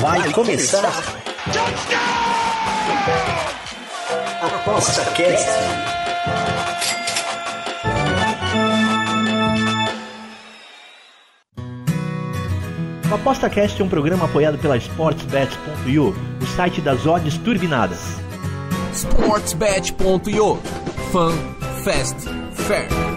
Vai começar. Aposta Cast. O ApostaCast é um programa apoiado pela SportsBet.io, o site das odds turbinadas. SportsBet.io Fun, Fast, Fair.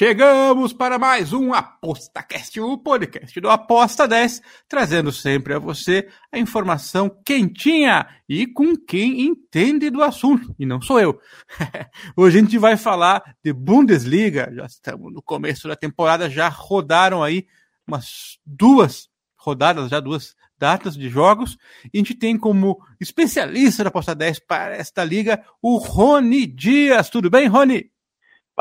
Chegamos para mais um ApostaCast, o podcast do Aposta 10, trazendo sempre a você a informação quentinha e com quem entende do assunto, e não sou eu. Hoje a gente vai falar de Bundesliga, já estamos no começo da temporada, já rodaram aí umas duas rodadas, já duas datas de jogos, e a gente tem como especialista da Aposta 10 para esta liga o Rony Dias. Tudo bem, Rony?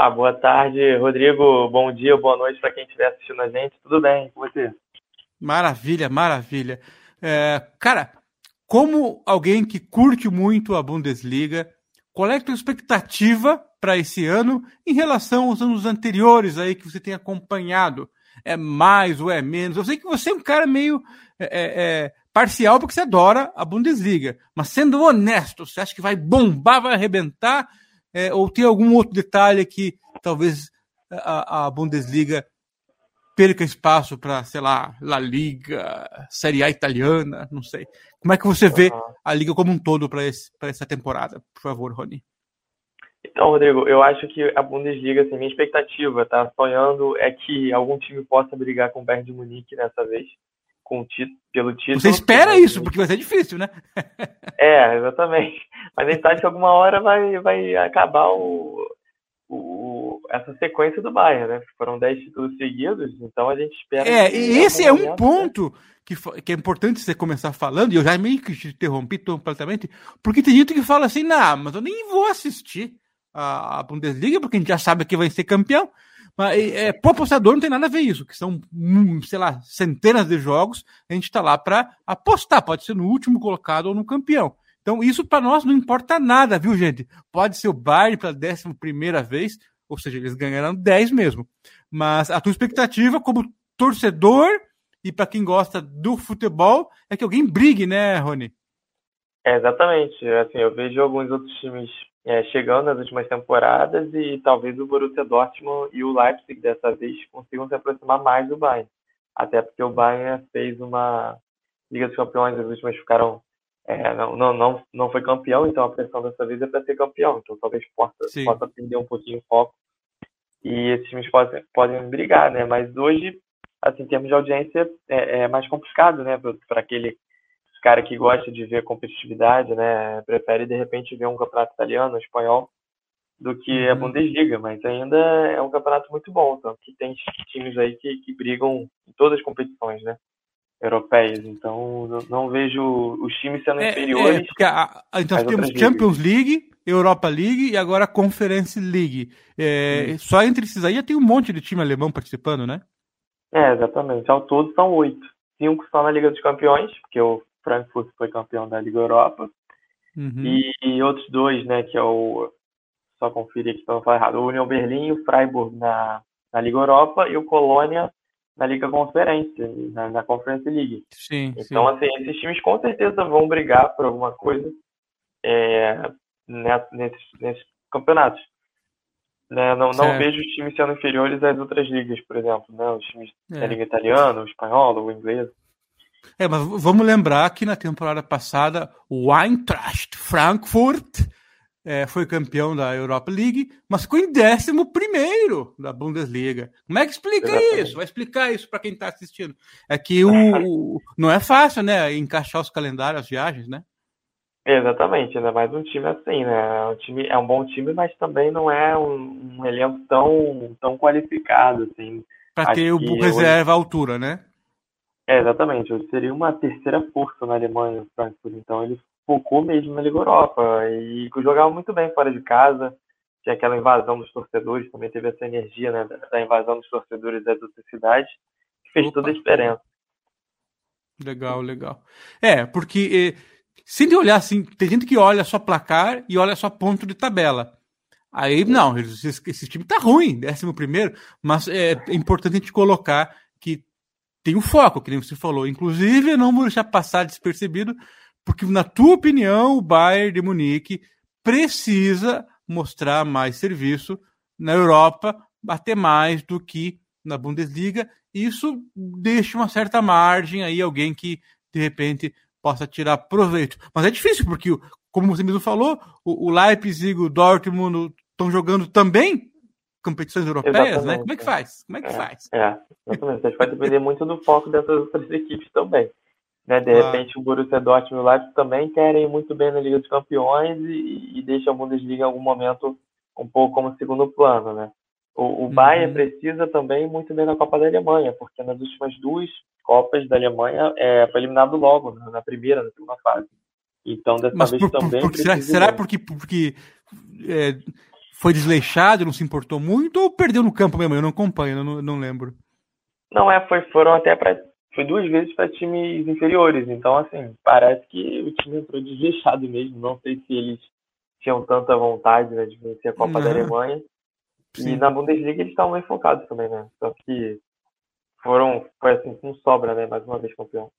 Ah, boa tarde, Rodrigo. Bom dia, boa noite para quem estiver assistindo a gente. Tudo bem com você? Maravilha, maravilha. É, cara, como alguém que curte muito a Bundesliga, qual é a tua expectativa para esse ano em relação aos anos anteriores aí que você tem acompanhado? É mais ou é menos? Eu sei que você é um cara meio é, é, é parcial porque você adora a Bundesliga, mas sendo honesto, você acha que vai bombar, vai arrebentar? É, ou tem algum outro detalhe que talvez a, a Bundesliga perca espaço para, sei lá, La Liga, Série A italiana, não sei. Como é que você vê a liga como um todo para essa temporada? Por favor, Rony. Então, Rodrigo, eu acho que a Bundesliga, assim, minha expectativa, tá? Sonhando é que algum time possa brigar com o Bayern de Munique nessa vez, com o título, pelo título. Você espera isso, porque vai ser difícil, né? é, exatamente. Mas a gente sabe que alguma hora vai, vai acabar o, o, essa sequência do Bayern, né? Foram 10 títulos seguidos, então a gente espera. É, e esse é um ponto que, que é importante você começar falando, e eu já meio que te interrompi completamente, porque tem gente que fala assim, não, mas eu nem vou assistir a, a Bundesliga, porque a gente já sabe que vai ser campeão. Mas é, pro não tem nada a ver isso, que são, hum, sei lá, centenas de jogos, a gente está lá para apostar, pode ser no último colocado ou no campeão. Então, isso para nós não importa nada, viu, gente? Pode ser o Bayern pela décima primeira vez, ou seja, eles ganharam 10 mesmo. Mas a tua expectativa como torcedor e para quem gosta do futebol é que alguém brigue, né, Rony? É, exatamente. Assim, eu vejo alguns outros times é, chegando nas últimas temporadas e talvez o Borussia Dortmund e o Leipzig dessa vez consigam se aproximar mais do Bayern. Até porque o Bayern fez uma Liga dos Campeões, as últimas ficaram é, não, não, não, não foi campeão, então a pressão dessa vez é para ser campeão. Então talvez possa, possa perder um pouquinho o foco e esses times podem, podem brigar, né? Mas hoje, assim, em termos de audiência, é, é mais complicado, né? Para aquele cara que gosta de ver competitividade, né? Prefere de repente ver um campeonato italiano, espanhol, do que a uhum. Bundesliga, mas ainda é um campeonato muito bom, então que tem times aí que, que brigam em todas as competições, né? Europeias, então não, não vejo os times sendo é, inferiores. É, a, a, então temos Champions League, Europa League e agora Conference League. É, só entre esses aí já tem um monte de time alemão participando, né? É, exatamente. Ao todo são oito. Cinco só na Liga dos Campeões, porque o Frankfurt foi campeão da Liga Europa. Uhum. E, e, outros dois, né, que é o. Só conferir aqui para não falar errado. O Union Berlim, o Freiburg na, na Liga Europa e o Colônia na Liga Conferência, na, na Conference League. Sim, então, sim. assim, esses times com certeza vão brigar por alguma coisa é, nesses, nesses campeonatos. Né? Não, não vejo os times sendo inferiores às outras ligas, por exemplo, né? os times é. da Liga Italiana, o espanhol, o inglês. É, mas vamos lembrar que na temporada passada o Eintracht Frankfurt é, foi campeão da Europa League, mas ficou em 11 da Bundesliga. Como é que explica Exatamente. isso? Vai explicar isso para quem está assistindo. É que o, o, não é fácil, né? Encaixar os calendários, as viagens, né? Exatamente, ainda mais um time assim, né? Um time, é um bom time, mas também não é um, um elenco tão, tão qualificado, assim. Para ter o reserva à altura, né? É, exatamente. Seria uma terceira força na Alemanha, o Frankfurt. Então ele focou mesmo na Liga Europa e jogava muito bem fora de casa. Tinha aquela invasão dos torcedores, também teve essa energia né, da invasão dos torcedores das outras cidades, que fez Opa. toda a diferença. Legal, legal. É, porque eh, se de olhar assim, tem gente que olha só placar e olha só ponto de tabela. Aí, não, esse, esse time tá ruim, décimo primeiro, mas é, é importante a gente colocar que tem o foco, que nem você falou. Inclusive, eu não vou deixar passar despercebido, porque, na tua opinião, o Bayern de Munique precisa mostrar mais serviço na Europa, bater mais do que na Bundesliga. Isso deixa uma certa margem aí, alguém que, de repente, possa tirar proveito. Mas é difícil, porque, como você mesmo falou, o, Leipzig o Dortmund estão jogando também competições europeias, né? Como é que faz? Como é que é, faz? É, exatamente. Acho que vai depender muito do foco dessas outras equipes também. Né? De repente o Borussia Dortmund e o Leipzig também querem ir muito bem na Liga dos Campeões e, e deixam a Bundesliga em algum momento um pouco como segundo plano, né? O, o uhum. Bayern precisa também muito bem na Copa da Alemanha, porque nas últimas duas Copas da Alemanha é, foi eliminado logo, né? na primeira, na segunda fase. Então, dessa Mas vez por, também. Por, por, será, será porque, porque é, foi desleixado, não se importou muito, ou perdeu no campo mesmo? Eu não acompanho, eu não, não lembro. Não, é, foi, foram até para. Foi duas vezes para times inferiores. Então, assim, parece que o time entrou desleixado mesmo. Não sei se eles tinham tanta vontade né, de vencer a Copa da Alemanha. Sim. E na Bundesliga eles estavam bem focados também, né? Só que foram, foi assim, com sobra, né? Mais uma vez campeão.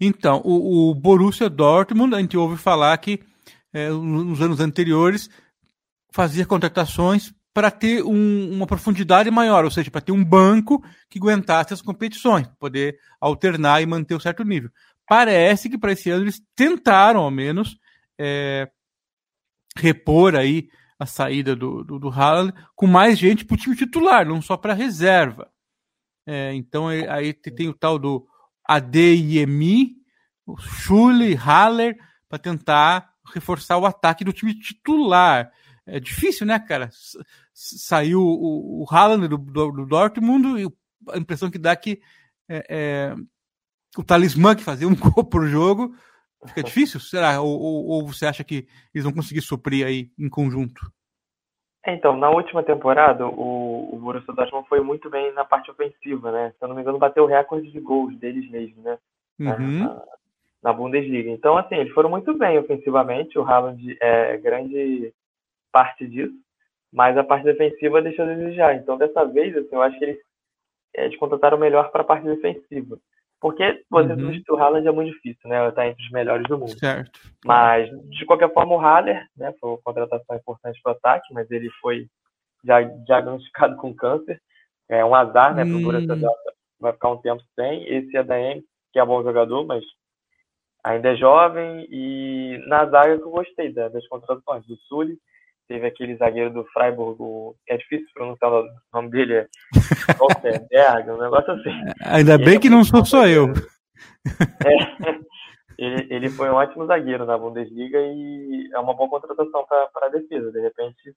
Então, o, o Borussia Dortmund, a gente ouve falar que é, nos anos anteriores fazia contratações para ter um, uma profundidade maior, ou seja, para ter um banco que aguentasse as competições, poder alternar e manter um certo nível. Parece que para esse ano eles tentaram, ao menos, é, repor aí a saída do, do, do Haaland com mais gente para o time titular, não só para reserva. É, então aí tem o tal do ADIMI, Schule, Haller, para tentar reforçar o ataque do time titular. É difícil, né, cara? Saiu o, o Haaland do, do, do Dortmund e a impressão que dá que é, é, o talismã que fazia um gol por jogo fica difícil? Será? Ou, ou, ou, você acha que eles vão conseguir suprir aí em conjunto? É, então, na última temporada, o, o Borussia Dortmund foi muito bem na parte ofensiva, né? Se eu não me engano, bateu o recorde de gols deles mesmo, né? Uhum. Na, na Bundesliga. Então, assim, eles foram muito bem ofensivamente. O Haaland é grande parte disso, mas a parte defensiva deixou a desejar. Então, dessa vez, assim, eu acho que eles, eles contrataram melhor para a parte defensiva. Porque você uhum. substituir o Haaland é muito difícil, né? Está entre os melhores do mundo. Certo. Mas, de qualquer forma, o Haller, né? Foi uma contratação importante para o ataque, mas ele foi já diagnosticado com câncer. É um azar, né? Hum. Para vai ficar um tempo sem. Esse ADM, que é bom jogador, mas ainda é jovem. E na zaga que eu gostei das contratações, do Sully teve aquele zagueiro do Freiburg, é difícil pronunciar o nome dele, é Rottenberg, um negócio assim. Ainda bem que não sou só eu. É, ele, ele foi um ótimo zagueiro na Bundesliga e é uma boa contratação para a defesa. De repente,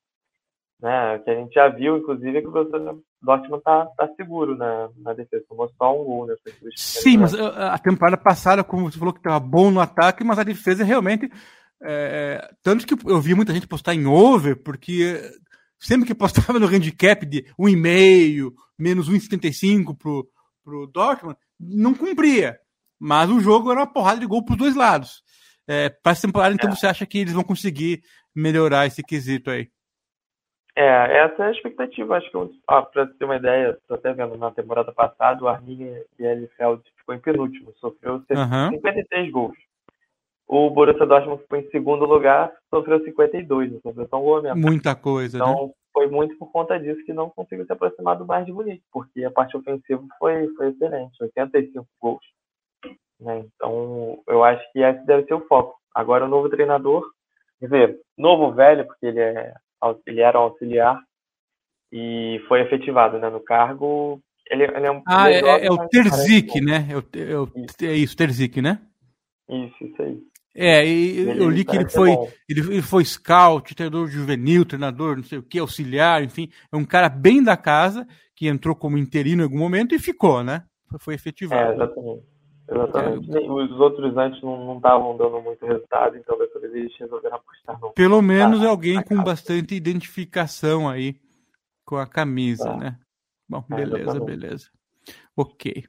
né, que a gente já viu, inclusive, é que o Dortmund está tá seguro na, na defesa. Tomou só um gol. Né, Sim, mas a temporada passada, como você falou que estava bom no ataque, mas a defesa realmente é, tanto que eu vi muita gente postar em over, porque sempre que postava no handicap de 1,5, menos 1,75 pro, pro Dortmund, não cumpria. Mas o jogo era uma porrada de gol pros dois lados. É, para essa temporada, então, é. você acha que eles vão conseguir melhorar esse quesito aí? É, essa é a expectativa. Acho que, para ter uma ideia, estou até vendo na temporada passada, o Arminia Bielefeld ficou em penúltimo, sofreu uhum. 53 gols. O Borussia Dortmund ficou em segundo lugar, sofreu 52, sofreu tão gol mesmo. Muita coisa, então, né? foi muito por conta disso que não conseguiu se aproximar do Bayern de Munique, porque a parte ofensiva foi, foi excelente, 85 gols. Né? Então, eu acho que esse deve ser o foco. Agora, o novo treinador, quer dizer, novo velho, porque ele, é, ele era auxiliar e foi efetivado né, no cargo. Ele, ele é um ah, é, é, é, o Terzic, né? É, o, é, o, é isso, Terzic, né? Isso, isso aí. É, e eu li que ele foi, ele, ele, foi scout, treinador juvenil, treinador, não sei o que, auxiliar, enfim, é um cara bem da casa que entrou como interino em algum momento e ficou, né? Foi efetivado. É, exatamente. Exatamente. É, Os outros antes não estavam dando muito resultado, então dessa vez eles resolveram apostar no. Pelo menos é alguém com bastante identificação aí com a camisa, tá. né? Bom, é, beleza, beleza. Ok.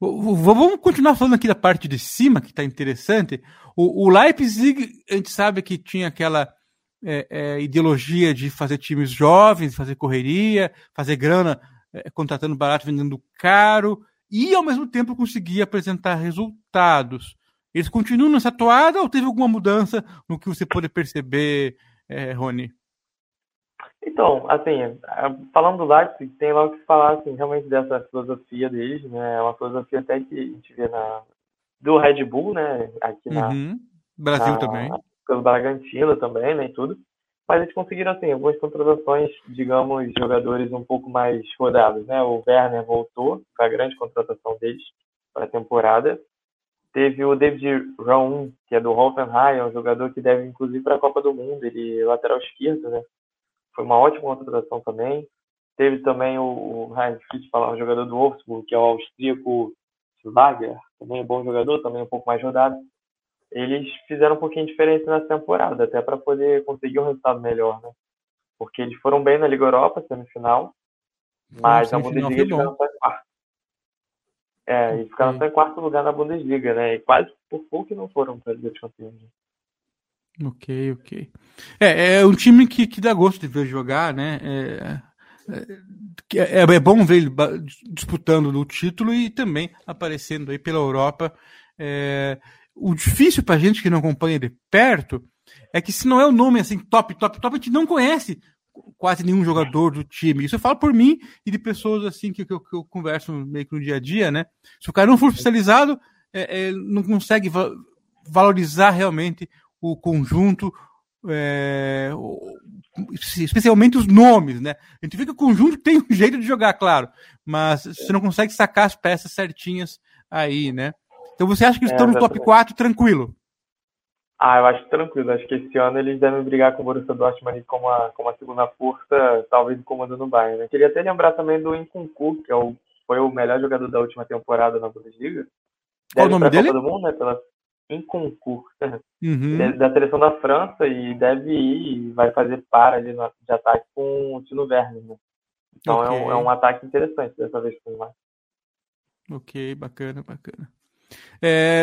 Vamos continuar falando aqui da parte de cima, que está interessante. O, o, Leipzig, a gente sabe que tinha aquela é, é, ideologia de fazer times jovens, fazer correria, fazer grana é, contratando barato, vendendo caro, e ao mesmo tempo conseguir apresentar resultados. Eles continuam nessa toada ou teve alguma mudança no que você pode perceber, é, Rony? Então, assim, falando do Leipzig, tem logo que falar assim, realmente dessa filosofia deles, né? É uma filosofia até que a gente vê na, do Red Bull, né? Aqui na. Uhum. Brasil na, também. Pelo Bragantino também, né? E tudo. Mas eles conseguiram, assim, algumas contratações, digamos, jogadores um pouco mais rodados, né? O Werner voltou, foi a grande contratação deles para a temporada. Teve o David Raum, que é do Hoffenheim, é um jogador que deve, inclusive, para a Copa do Mundo. Ele é lateral esquerdo, né? Foi uma ótima contratação também. Teve também o, o difícil falar, um jogador do Wolfsburg, que é o austríaco Lager, também é bom jogador, também um pouco mais rodado. Eles fizeram um pouquinho de diferença nessa temporada, até para poder conseguir um resultado melhor, né? Porque eles foram bem na Liga Europa, semifinal, mas na Bundesliga eles ficaram só em quarto. É, okay. e ficaram só em quarto lugar na Bundesliga, né? E quase por pouco não foram para a Liga dos Campeões. Ok, ok. É, é um time que, que dá gosto de ver jogar, né? É, é, é bom ver ele disputando o título e também aparecendo aí pela Europa. É, o difícil pra gente que não acompanha de perto é que se não é o nome assim top, top, top, a gente não conhece quase nenhum jogador do time. Isso eu falo por mim e de pessoas assim que, que, eu, que eu converso meio que no dia a dia, né? Se o cara não for especializado, é, é, não consegue va valorizar realmente o conjunto, é, especialmente os nomes, né? A gente vê que o conjunto tem um jeito de jogar, claro, mas você não consegue sacar as peças certinhas aí, né? Então você acha que eles é, estão no top 4 tranquilo? Ah, eu acho tranquilo. Acho que esse ano eles devem brigar com o Borussia Dortmund como a, como a segunda força, talvez comandando o Bayern. Né? Queria até lembrar também do Nkunku, que é o, foi o melhor jogador da última temporada na Bundesliga. Qual o nome dele? Do mundo, né? Pela Nkunku. Uhum. É da seleção da França e deve ir e vai fazer para ali no, de ataque com o Tino Werner. Né? Então okay. é, um, é um ataque interessante dessa vez com o. Ok, bacana, bacana.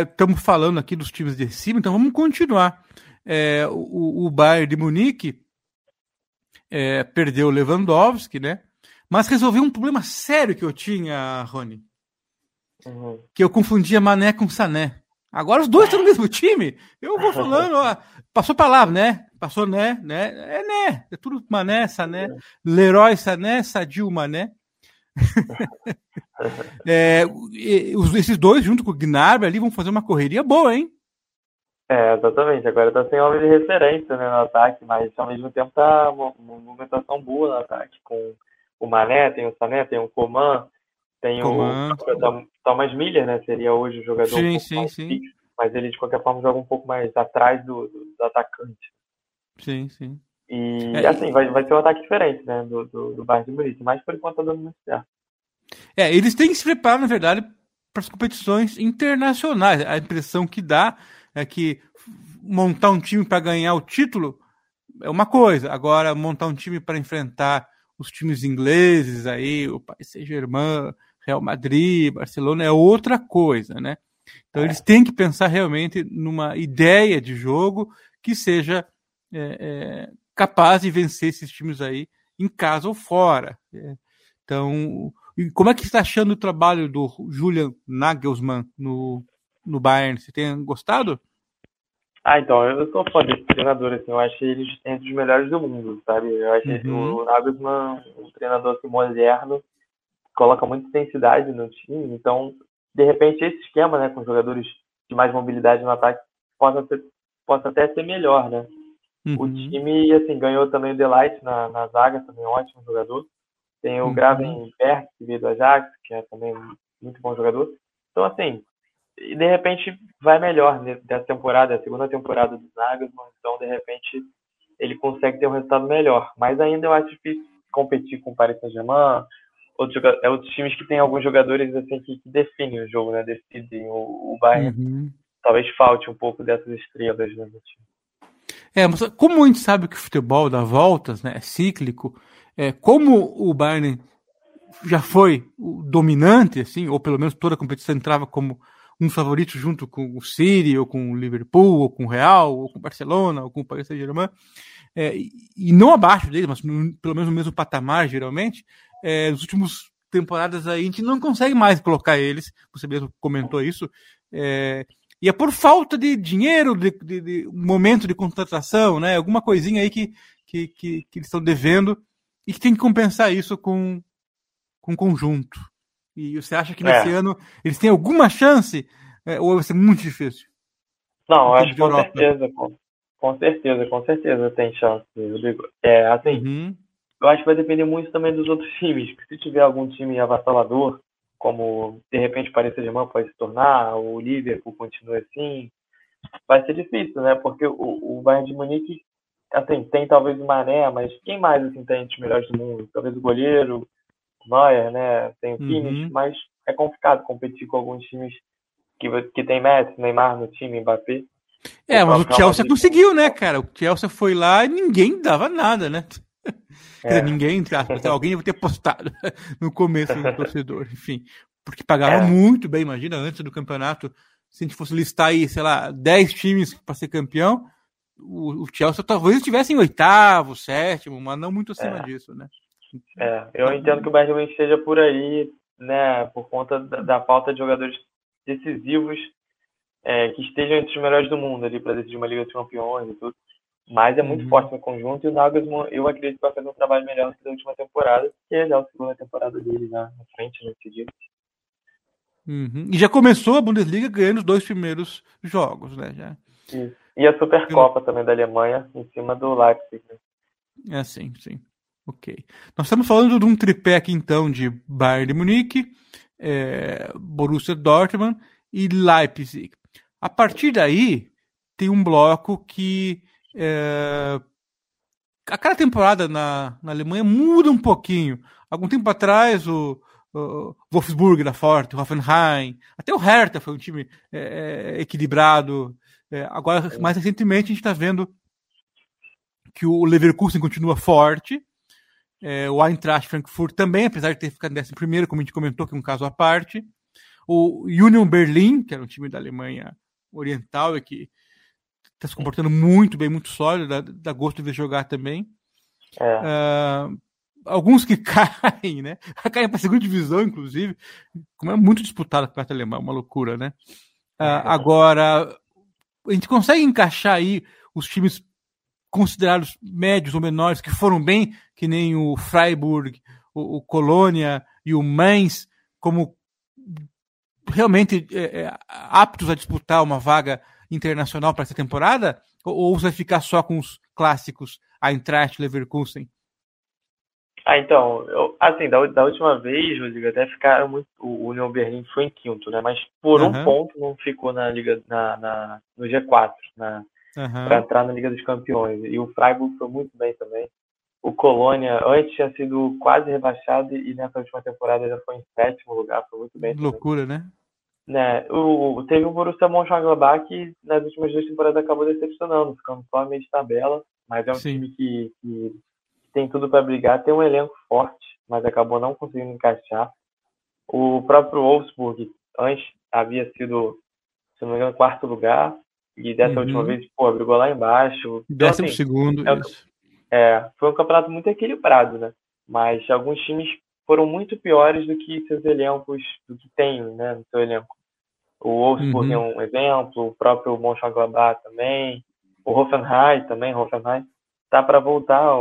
Estamos é, falando aqui dos times de cima, então vamos continuar. É, o, o Bayern de Munique é, perdeu o Lewandowski, né? Mas resolveu um problema sério que eu tinha, Rony. Uhum. Que eu confundia Mané com Sané. Agora os dois estão no mesmo time. Eu vou falando, ó, passou palavra, né? Passou, né? né? É né. É tudo Mané, Sané. Leroy Sané, Sadio Mané. é, esses dois, junto com o Gnabry ali, vão fazer uma correria boa, hein? É, exatamente. Agora tá sem homem de referência né, no ataque, mas ao mesmo tempo tá uma, uma movimentação boa no ataque. Com o Mané, tem o Sané, tem o Coman, tem Coman. o Thomas Miller, né? Seria hoje o jogador sim, um sim, sim. Fixo, mas ele de qualquer forma joga um pouco mais atrás do, do, do atacante. Sim, sim. E é, assim, vai, vai ser um ataque diferente, né, do, do, do Bayern de Munique, mas por enquanto tá dando muito certo. É, eles têm que se preparar, na verdade, para as competições internacionais. A impressão que dá é que montar um time para ganhar o título é uma coisa, agora montar um time para enfrentar os times ingleses aí, o Paris Saint-Germain, Real Madrid, Barcelona é outra coisa, né? Então é. eles têm que pensar realmente numa ideia de jogo que seja é, é, capaz de vencer esses times aí em casa ou fora. É, então, como é que você está achando o trabalho do Julian Nagelsmann no, no Bayern? Você tem gostado? Ah, então, eu sou fã desse treinador, assim, eu achei ele entre os melhores do mundo, sabe? Eu achei uhum. o Nagelsmann um treinador assim, moderno, coloca muita intensidade no time, então, de repente, esse esquema, né, com jogadores de mais mobilidade no ataque, possa, ser, possa até ser melhor, né? Uhum. O time, assim, ganhou também o Delight na, na zaga, também ótimo jogador. Tem o uhum. Gravenberg, que veio do Ajax, que é também muito bom jogador. Então, assim, de repente vai melhor dessa temporada, a segunda temporada do Nagelsmann, então, de repente, ele consegue ter um resultado melhor. Mas ainda eu acho difícil competir com o Paris Saint-Germain, outros, é outros times que tem alguns jogadores assim que, que definem o jogo, né? Decidem o, o Bayern. Uhum. Talvez falte um pouco dessas estrelas né, no time. É, mas como a gente sabe que o futebol dá voltas, né, é cíclico, é, como o Bayern já foi o dominante, assim, ou pelo menos toda a competição entrava como um favorito junto com o City, ou com o Liverpool, ou com o Real, ou com o Barcelona, ou com o Paris Saint-Germain, é, e não abaixo dele, mas no, pelo menos no mesmo patamar, geralmente, é, nos últimos temporadas aí a gente não consegue mais colocar eles, você mesmo comentou isso, é, e é por falta de dinheiro, de, de, de, momento de contratação, né? Alguma coisinha aí que, que, que, que eles estão devendo e que tem que compensar isso com, com conjunto. E você acha que nesse é. ano eles têm alguma chance é, ou vai ser muito difícil? Não, acho que com certeza, com, com, certeza, com certeza tem chance, Rodrigo. É, assim, uhum. Eu acho que vai depender muito também dos outros times. Se tiver algum time avassalador, como de repente o Paris Saint-Germain pode se tornar, o Liverpool continua assim, vai ser difícil, né? Porque o, o Bayern de Munique, assim, tem talvez o Mané, mas quem mais assim tem entre os melhores do mundo? Talvez o goleiro, o Neuer, né? Tem o Kimmich, uhum. mas é complicado competir com alguns times que, que tem Messi, Neymar no time, Mbappé. É, mas o Chelsea conseguiu, né, cara? O Chelsea foi lá e ninguém dava nada, né? É. ninguém, entre aspas, alguém deve ter postado no começo do torcedor, enfim. Porque pagava é. muito bem, imagina, antes do campeonato, se a gente fosse listar aí, sei lá, 10 times para ser campeão, o, o, Chelsea talvez estivesse em oitavo, sétimo, mas não muito acima é. disso, né? É, eu entendo que o Bayern esteja por aí, né, por conta da, da falta de jogadores decisivos é, que estejam entre os melhores do mundo ali para decidir uma Liga dos Campeões e tudo. Mas é muito uhum. forte no conjunto e o Nagelsmann, eu acredito que vai fazer um trabalho melhor do que da última temporada, que é já a segunda temporada dele já na frente, né, seguido. Uhum. E já começou a Bundesliga ganhando os dois primeiros jogos, né? Já. Isso. E a Supercopa eu... também da Alemanha, em cima do Leipzig. Né? É, sim, sim. Ok. Nós estamos falando de um tripé aqui, então, de Bayern de Munique, é, Borussia Dortmund e Leipzig. A partir daí, tem um bloco que é, a cada temporada na, na Alemanha muda um pouquinho. Algum tempo atrás, o, o Wolfsburg era forte, o Hoffenheim, até o Hertha foi um time é, é equilibrado. É, agora, mais recentemente, a gente está vendo que o Leverkusen continua forte. É, o Eintracht Frankfurt também, apesar de ter ficado em 11 como a gente comentou, que é um caso à parte. O Union Berlin, que era um time da Alemanha Oriental e que está se comportando muito bem, muito sólido, dá, dá gosto de ver jogar também. É. Uh, alguns que caem, né? Caem para a segunda divisão, inclusive, como é muito disputado a campeonato alemão, uma loucura, né? Uh, agora, a gente consegue encaixar aí os times considerados médios ou menores que foram bem, que nem o Freiburg, o, o Colônia e o Mainz, como realmente é, é, aptos a disputar uma vaga internacional para essa temporada? Ou, ou você vai ficar só com os clássicos Eintracht, Leverkusen? Ah, então, eu, assim, da, da, última vez, Rodrigo, até ficaram muito. O União Berlim foi em quinto, né? Mas por uhum. um ponto não ficou na Liga, na, na no G4, na, uhum. para entrar na Liga dos Campeões. E o Freiburg foi muito bem também. O Colônia, antes tinha sido quase rebaixado e nessa última temporada já foi em sétimo lugar, foi muito bem. Loucura, também. né? Né, o, teve o Borussia Mönchengladbach que nas últimas duas temporadas acabou decepcionando, ficando só meio de tabela, mas é um Sim. time que, que tem tudo para brigar, tem um elenco forte, mas acabou não conseguindo encaixar. O próprio Wolfsburg, antes havia sido, se não me engano, quarto lugar, e dessa uhum. última vez, pô, brigou lá embaixo. Então, Décimo assim, segundo, é, é, foi um campeonato muito equilibrado, né? Mas alguns times foram muito piores do que seus elencos, do que tem né, no seu elenco. O Wolfsburg uhum. é um exemplo, o próprio Mönchengladbach também, o Hoffenheim também, Hoffenheim tá para voltar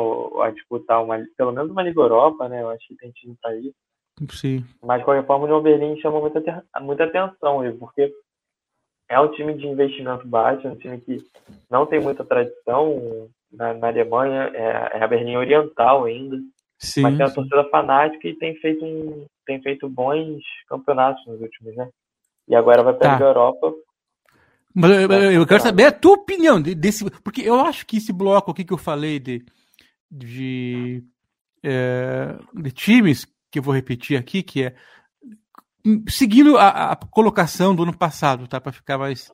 a disputar uma, pelo menos uma Liga Europa, né? Eu acho que tem time para isso. Sim. Mas de qualquer forma o União Berlim chama muita, muita atenção, porque é um time de investimento baixo, é um time que não tem muita tradição na, na Alemanha, é, é, a Berlim Oriental ainda. Sim, mas tem uma torcida fanática e tem feito, um, tem feito bons campeonatos nos últimos, né? E agora vai para tá. a Europa. Mas eu, eu, eu, quero saber a tua opinião desse. Porque eu acho que esse bloco aqui que eu falei de, de, é, de times, que eu vou repetir aqui, que é seguindo a, a colocação do ano passado, tá? Para ficar mais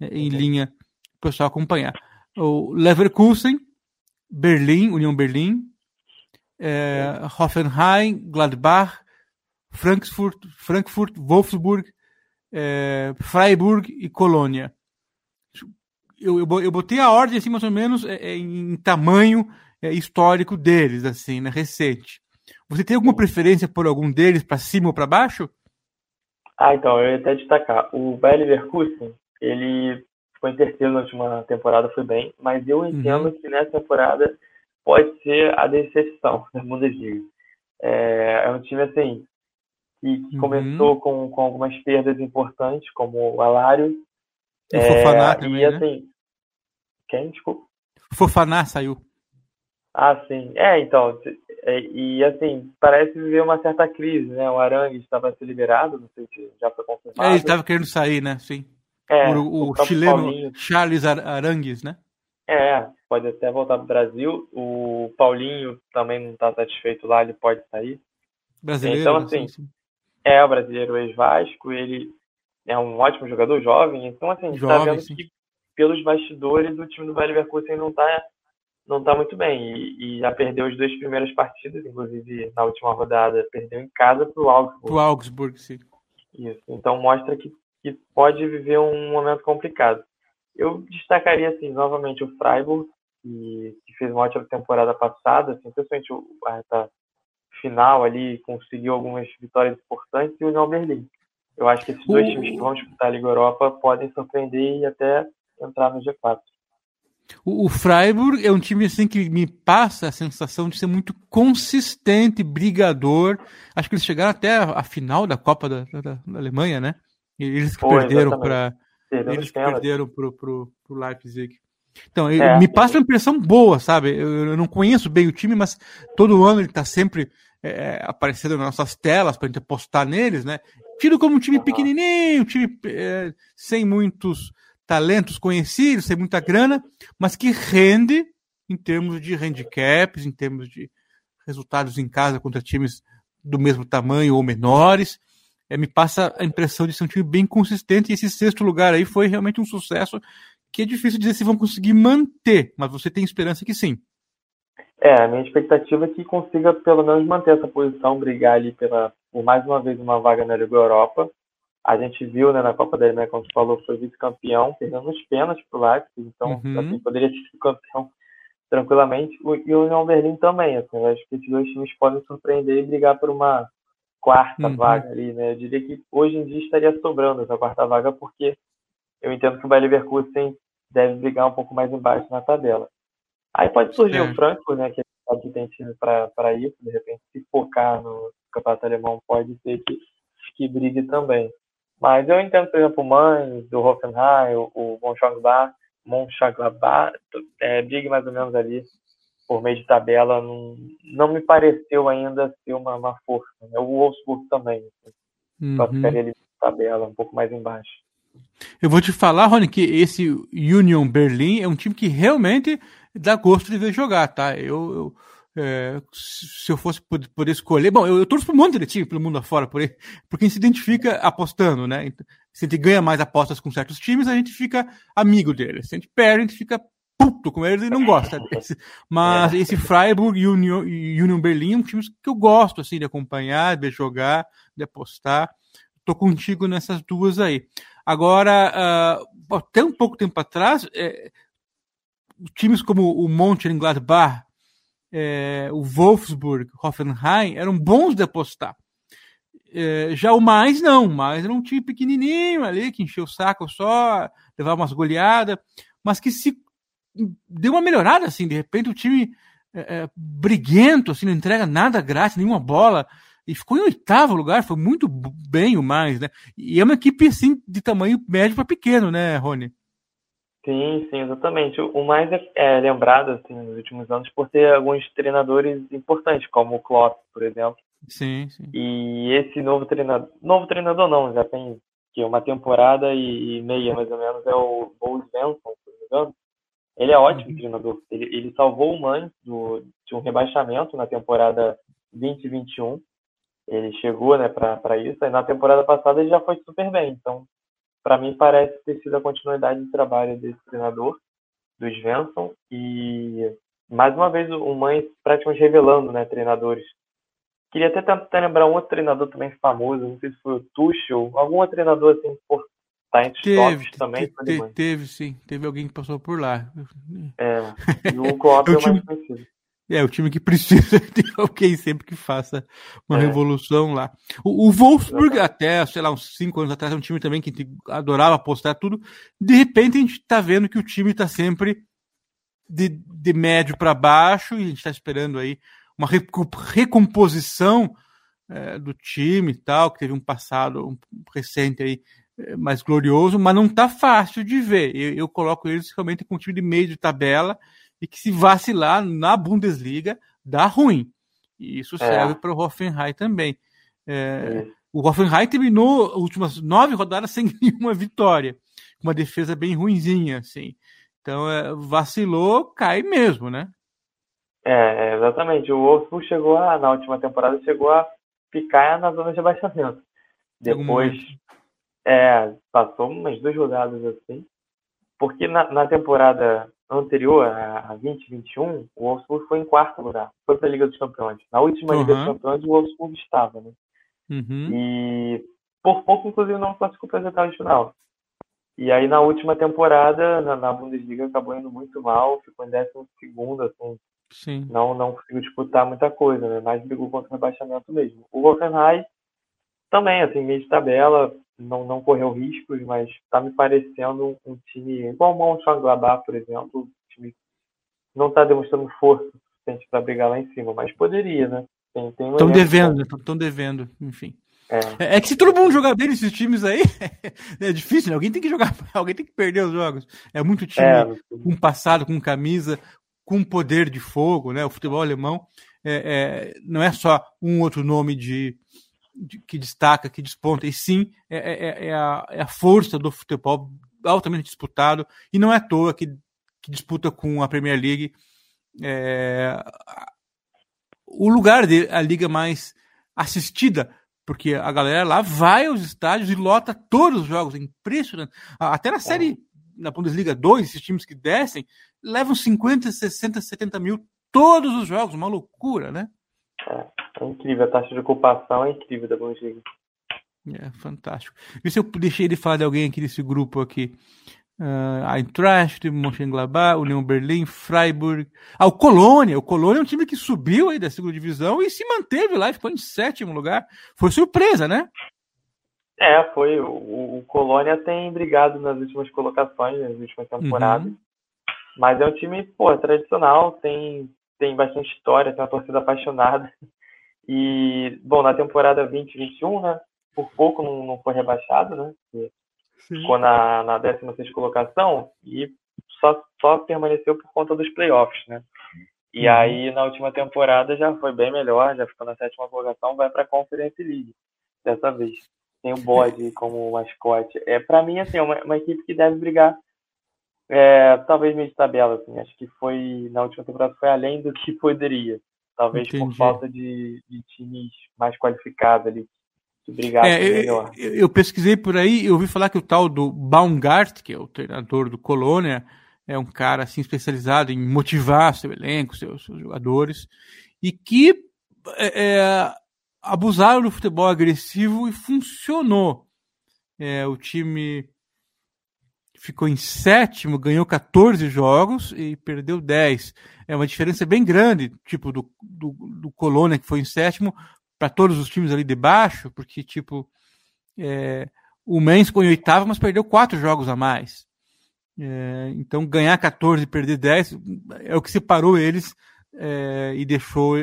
é, em linha o pessoal acompanhar. O Leverkusen, Berlim, União Berlim, é, Hoffenheim, Gladbach, Frankfurt, Frankfurt Wolfsburg, é, Freiburg e Colônia. eu, eu botei a ordem assim, mais ou menos é, é, em tamanho é, histórico deles, assim, né, recente. Você tem alguma preferência por algum deles para cima ou para baixo? Ah, então, eu ia até destacar. O Bayer Leverkusen, ele foi em terceiro na última temporada, foi bem, mas eu entendo uhum. que nessa temporada pode ser a decepção da Bundesliga. É, é um time, assim, que, que uhum. começou com, com algumas perdas importantes, como o Alário. O é, Fofaná também, e, né? assim, né? Quem? Desculpa. O Fofaná saiu. Ah, sim. É, então, é, e assim, parece viver uma certa crise, né? O Arangues estava se liberado, não sei se já foi confirmado. É, ele estava querendo sair, né? Sim. É, o, o chileno Paulinho. Charles Arangues, né? É, pode até voltar para o Brasil. O Paulinho também não está satisfeito lá, ele pode sair. Brasileiro. Então, assim, sim, sim. é o brasileiro ex-Vasco, ele é um ótimo jogador, jovem. Então, assim, a gente está vendo sim. que pelos bastidores o time do Bayer Leverkusen não está não tá muito bem. E, e, já perdeu as duas primeiras partidas, inclusive na última rodada perdeu em casa para o Augsburg. Para o Augsburg, sim. Isso. Então mostra que, que pode viver um momento complicado. Eu destacaria, assim, novamente o Freiburg, que, que fez uma ótima temporada passada, assim, principalmente a reta final ali, conseguiu algumas vitórias importantes, e o União Berlim. Eu acho que esses dois times que vão disputar a Liga Europa podem surpreender e até entrar no G4. O, o Freiburg é um time assim que me passa a sensação de ser muito consistente, brigador. Acho que eles chegaram até a, a final da Copa da, da, da, Alemanha, né? Eles que Foi, perderam para eles que perderam pro, pro, pro Leipzig. Então, é, me passa uma impressão boa, sabe? Eu, eu, não conheço bem o time, mas todo ano ele está sempre é, aparecendo nas nossas telas para a gente apostar neles, né? Tido como um time pequenininho, um time é, sem muitos talentos conhecidos, sem muita grana, mas que rende em termos de handicaps, em termos de resultados em casa contra times do mesmo tamanho ou menores. É, me passa a impressão de ser um time bem consistente e esse sexto lugar aí foi realmente um sucesso que é difícil dizer se vão conseguir manter, mas você tem esperança que sim. É, a minha expectativa é que consiga pelo menos manter essa posição, brigar ali pela, por mais uma vez uma vaga na Liga Europa. A gente viu né, na Copa da Alemanha, como você falou, foi vice-campeão, perdendo os pênaltis para o Leipzig, então uhum. assim, poderia ser campeão tranquilamente. E o União Berlim também, assim, eu acho que esses dois times podem surpreender e brigar por uma quarta uhum. vaga ali, né? Eu diria que hoje em dia estaria sobrando essa quarta vaga, porque eu entendo que o Bayer Leverkusen deve brigar um pouco mais embaixo na tabela. Aí pode surgir o Frankfurt, né, que aqui tem time para isso, de repente se focar no campeonato alemão pode ser que, que brigue também. Mas eu entendo, por exemplo, o Mainz, o Hoffenheim, o, o Mönchengladbach, Mönchengladbach é, brigue mais ou menos ali por meio de tabela, não, não me pareceu ainda ser uma, uma força. Né? O Wolfsburg também, assim, uhum. só ficaria ali na tabela, um pouco mais embaixo. Eu vou te falar, Rony, que esse Union Berlin é um time que realmente dá gosto de ver jogar, tá? Eu, eu é, se eu fosse poder escolher. Bom, eu, eu torço para um monte de time pelo mundo afora, por aí, porque a gente se identifica apostando, né? Se a gente ganha mais apostas com certos times, a gente fica amigo deles. Se a gente perde, a gente fica puto com eles e não gosta desse. Mas é. esse Freiburg e Union, Union Berlim é um time que eu gosto assim, de acompanhar, de jogar, de apostar. Tô contigo nessas duas aí. Agora, uh, até um pouco tempo atrás, é, times como o Mönchengladbach é, o Wolfsburg, Hoffenheim, eram bons de apostar. É, já o mais não, mais era um time pequenininho ali, que encheu o saco só, levava umas goleadas, mas que se deu uma melhorada, assim, de repente o time é, é, briguento, assim, não entrega nada grátis, nenhuma bola, e ficou em oitavo lugar, foi muito bem o mais, né? E é uma equipe, assim, de tamanho médio para pequeno, né, Rony? Sim, sim, exatamente. O mais é, é lembrado assim, nos últimos anos por ter alguns treinadores importantes, como o Klopp, por exemplo. Sim, sim. E esse novo treinador, novo treinador não, já tem que uma temporada e meia mais ou menos é o Bo Svensson, se não me engano. Ele é ótimo uhum. treinador. Ele, ele salvou o Mainz do, de um rebaixamento na temporada 2021. Ele chegou, né, para isso. E na temporada passada ele já foi super bem. Então para mim parece ter sido a continuidade de trabalho desse treinador, do Svensson, e mais uma vez o Mãe praticamente revelando né, treinadores. Queria até tentar lembrar um outro treinador também famoso, não sei se foi o Tuchel, algum outro treinador assim, tá entre teve, também. Te, teve, sim. Teve alguém que passou por lá. É, e o Klopp é, o mais conhecido. É, o time que precisa de alguém sempre que faça uma é. revolução lá. O, o Wolfsburg, até, sei lá, uns cinco anos atrás, é um time também que adorava apostar tudo. De repente, a gente está vendo que o time está sempre de, de médio para baixo e a gente está esperando aí uma recomposição é, do time e tal, que teve um passado um, recente aí é, mais glorioso, mas não está fácil de ver. Eu, eu coloco eles realmente com um time de meio de tabela e que se vacilar na Bundesliga dá ruim. E isso é. serve é. para o Hoffenheim também. É, o Hoffenheim terminou as últimas nove rodadas sem nenhuma vitória, uma defesa bem ruinzinha, assim. Então, é, vacilou, cai mesmo, né? É, é exatamente. O Wolfsburg chegou a, na última temporada, chegou a ficar na zona de abaixamento. Depois, é, passou umas duas rodadas assim. Porque na, na temporada anterior, a 2021, o Wolfsburg foi em quarto lugar. Foi para a Liga dos Campeões. Na última uhum. Liga dos Campeões, o Wolfsburg estava, né? Uhum. E por pouco, inclusive, não classificou para as oitavas de final. E aí, na última temporada, na, na, Bundesliga, acabou indo muito mal, ficou em décimo segundo, assim. Sim. Não, não conseguiu disputar muita coisa, né? Mas brigou contra o rebaixamento mesmo. O Hoffenheim também, assim, meio de tabela, não, não correu riscos, mas está me parecendo um, um time igual o Mönchengladbach, por exemplo, um time não está demonstrando força suficiente para brigar lá em cima, mas poderia, né? Estão devendo, estão devendo, enfim. É. é. é. que se todo mundo jogar bem nesses times aí, é difícil, né? Alguém tem que jogar, alguém tem que perder os jogos. É muito time é. com passado, com camisa, com poder de fogo, né? O futebol alemão é, é, não é só um outro nome de, que destaca, que desponta, e sim é, é, é, é, a, é a força do futebol altamente disputado, e não é à toa que, que disputa com a Premier League é, o lugar de a liga mais assistida, porque a galera lá vai aos estádios e lota todos os jogos, é impressionante. Até na série, na Bundesliga 2, esses times que descem, levam 50, 60, 70 mil todos os jogos, uma loucura, né? É, é incrível, a taxa de ocupação é incrível da Bundesliga. É, fantástico. E se eu deixei de falar de alguém aqui desse grupo aqui? Uh, Eintracht, Mönchengladbach, União Berlim, Freiburg. Ah, o Colônia. O Colônia é um time que subiu aí da segunda divisão e se manteve lá, ficou em sétimo lugar. Foi surpresa, né? É, foi. O, o Colônia tem brigado nas últimas colocações, nas últimas temporadas. Uhum. Mas é um time, pô, tradicional, tem, tem bastante história, tem uma torcida apaixonada. E, bom, na temporada 2021, né, por pouco não, não foi rebaixado, né, ficou na, na 16 colocação e só, só permaneceu por conta dos playoffs, né. E uhum. aí, na última temporada, já foi bem melhor, já ficou na sétima colocação, vai para a Conference League, dessa vez. Tem o bode como mascote. É, para mim, assim, é uma, uma equipe que deve brigar é, talvez meio de tabela, assim. Acho que foi, na última temporada, foi além do que poderia. Talvez Entendi. por falta de, de times mais qualificados ali, brigassem é. Eu, eu, pesquisei por aí, eu ouvi falar que o tal do Baumgart, que é o treinador do Colônia, é um cara assim especializado em motivar seu elenco, seus, seus jogadores, e que é, é abusaram do futebol agressivo e funcionou. É, o time ficou em sétimo, ganhou 14 jogos e perdeu 10. É uma diferença bem grande, tipo, do, do, do Colônia, que foi em sétimo, para todos os times ali de baixo, porque, tipo, é, o Mens ficou em oitavo, mas perdeu quatro jogos a mais. É, então, ganhar 14 e perder 10 é o que separou eles é, e deixou,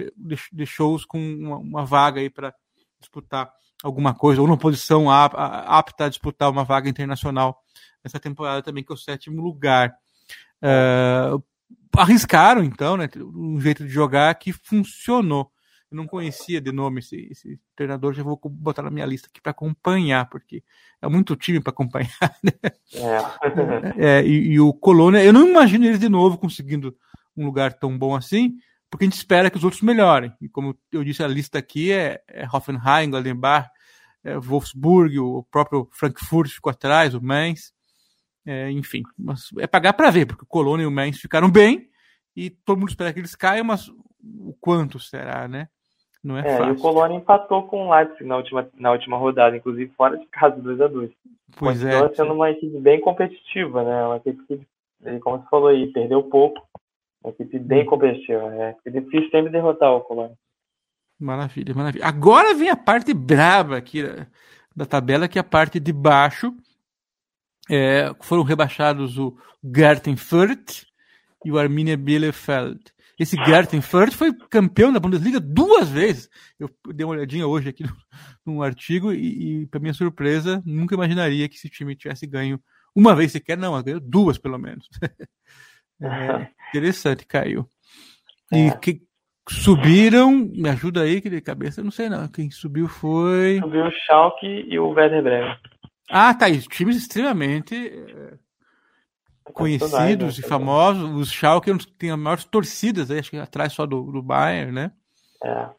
deixou-os com uma, uma vaga aí para disputar alguma coisa, ou numa posição apta a disputar uma vaga internacional nessa temporada também, que é o sétimo lugar. Uh, arriscaram, então, né? Um jeito de jogar que funcionou. Eu não conhecia de nome esse, esse treinador, já vou botar na minha lista aqui para acompanhar, porque é muito time para acompanhar. Né? É. é e, e, o Colônia, eu não imagino eles de novo conseguindo um lugar tão bom assim, porque a gente espera que os outros melhorem. E como eu disse, a lista aqui é, é Hoffenheim, Gladenbach, é Wolfsburg, o próprio Frankfurt ficou atrás, o Mainz. É, enfim, mas é pagar para ver, porque o Colônia e o Mainz ficaram bem e todo mundo espera que eles caiam, mas o quanto será, né? Não é, é fácil. E o Colônia empatou com o Leipzig na última, na última rodada, inclusive fora de casa, 2 a 2 Pois continua é. sendo uma equipe bem competitiva, né? Uma equipe que, como você falou aí, perdeu pouco. Uma equipe bem competitiva. É, é difícil sempre derrotar o Colônia. Maravilha, maravilha. Agora vem a parte braba aqui da tabela, que é a parte de baixo. É, foram rebaixados o Gartenfurt e o Arminia Bielefeld. Esse Gartenfurt foi campeão da Bundesliga duas vezes. Eu dei uma olhadinha hoje aqui num artigo e, e para minha surpresa, nunca imaginaria que esse time tivesse ganho uma vez sequer, não, ganhou duas pelo menos. é, interessante, caiu. E É. que subiram, me ajuda aí, que de cabeça, eu não sei não. Quem subiu foi. Subiu o Schalke e o Werder Bremen. Ah, tá isso. Times extremamente eh, conhecidos e né? famosos. Os Schalke é um dos que tem as maiores torcidas, aí, acho que atrás só do, do Bayern, né? É.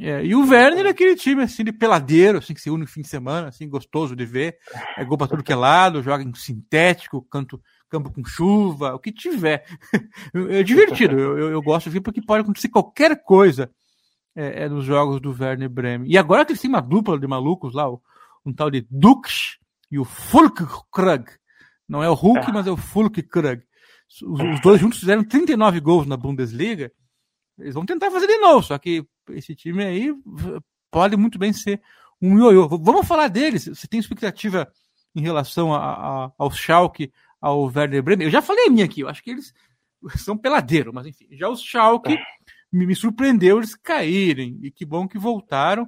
É, e o Werner é aquele time assim de peladeiro, assim, que se une no fim de semana, assim, gostoso de ver. É gol pra tudo que é lado, joga em sintético, canto, campo com chuva, o que tiver. É divertido, eu, eu, eu gosto de ver porque pode acontecer qualquer coisa é, é nos jogos do Werner Bremen. E agora que eles têm uma dupla de malucos lá, um tal de Dux e o Fulkrug. Não é o Hulk, mas é o Fulkrug. Os, os dois juntos fizeram 39 gols na Bundesliga. Eles vão tentar fazer de novo, só que esse time aí pode muito bem ser um ioiô. Vamos falar deles. Você tem expectativa em relação a, a- ao Schalke, ao Werder Bremen? Eu já falei a minha aqui, eu acho que eles são peladeiro, mas enfim. Já os Schalke me, me surpreendeu eles caírem, e que bom que voltaram.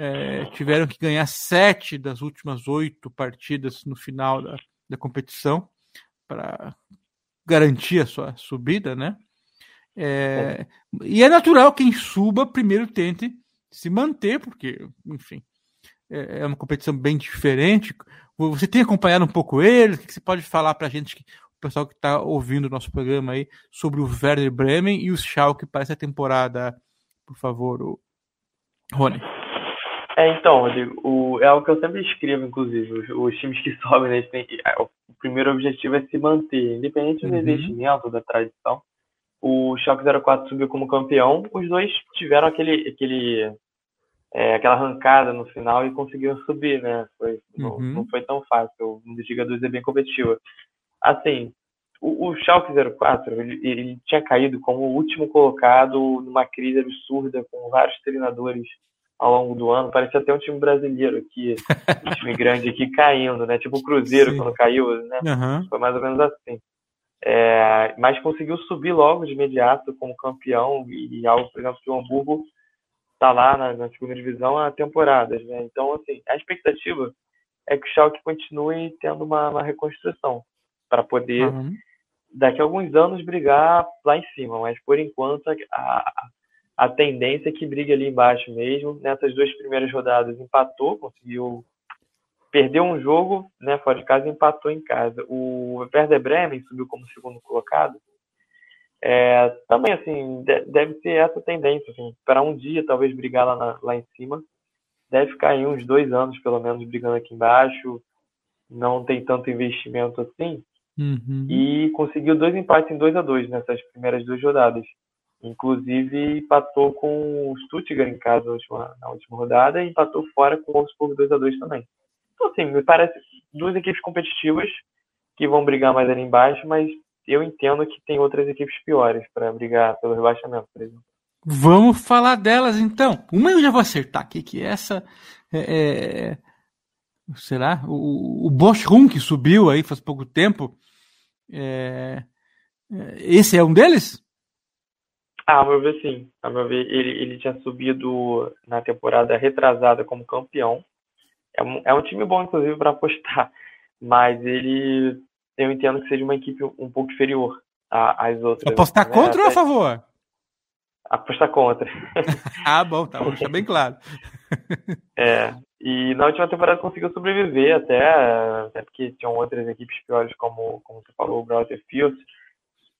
É, tiveram que ganhar sete das últimas oito partidas no final da, da competição para garantir a sua subida, né? É, e é natural quem suba primeiro tente se manter, porque, enfim, é é uma competição bem diferente. Você tem acompanhado um pouco eles? O que você pode falar para a gente, que- o pessoal que está ouvindo o nosso programa aí, sobre o Werder Bremen e o Schalke para essa temporada, por favor, Rony. É, então, Rodrigo, o, é algo que eu sempre escrevo, inclusive. Os, os times que sobem, né, têm- é, o primeiro objetivo é se manter, independente do Uhum. investimento, da tradição. O Schalke 04 subiu como campeão, os dois tiveram aquele, aquele, é, aquela arrancada no final e conseguiram subir, né? Foi, não, Uhum. não foi tão fácil. O Bundesliga 2 é bem competitiva. Assim, o, o Schalke 04, ele, ele tinha caído como o último colocado numa crise absurda, com vários treinadores ao longo do ano. Parecia até um time brasileiro aqui, um time grande aqui caindo, né? Tipo o Cruzeiro Sim. quando caiu, né? Aham. Foi mais ou menos assim. É, mas conseguiu subir logo de imediato como campeão e algo, por exemplo, que o Hamburgo está lá na, na segunda divisão há temporadas, né? Então, assim, a expectativa é que o Schalke continue tendo uma, uma reconstrução para poder Aham. daqui a alguns anos brigar lá em cima, mas por enquanto a, a tendência é que brigue ali embaixo mesmo. Nessas duas primeiras rodadas empatou, conseguiu perdeu um jogo, né, fora de casa empatou em casa. O Werder Bremen subiu como segundo colocado. É, também assim de- deve ser essa tendência, assim, para um dia talvez brigar lá, na- lá em cima. Deve ficar aí uns dois anos pelo menos brigando aqui embaixo. Não tem tanto investimento assim Uhum. e conseguiu dois empates em 2 a 2 nessas primeiras duas rodadas. Inclusive empatou com o Stuttgart em casa na última, na última rodada e empatou fora com o Wolfsburg 2 a 2 também. Então assim, me parece duas equipes competitivas que vão brigar mais ali embaixo, mas eu entendo que tem outras equipes piores para brigar pelo rebaixamento, por exemplo. Vamos falar delas então. Uma eu já vou acertar aqui, que essa é, é- será? O, o Boschum que subiu aí faz pouco tempo. é, é, esse é um deles? Ah, a meu ver, sim. A meu ver, ele, ele tinha subido na temporada retrasada como campeão. É um, é um time bom, inclusive, para apostar. Mas ele, eu entendo que seja uma equipe um pouco inferior às outras. Apostar né? contra ou a Até- favor? Apostar contra. Ah, bom, tá, vou deixar bem claro. É, e na última temporada conseguiu sobreviver até, até porque tinham outras equipes piores, como, como você falou, o Brother Field.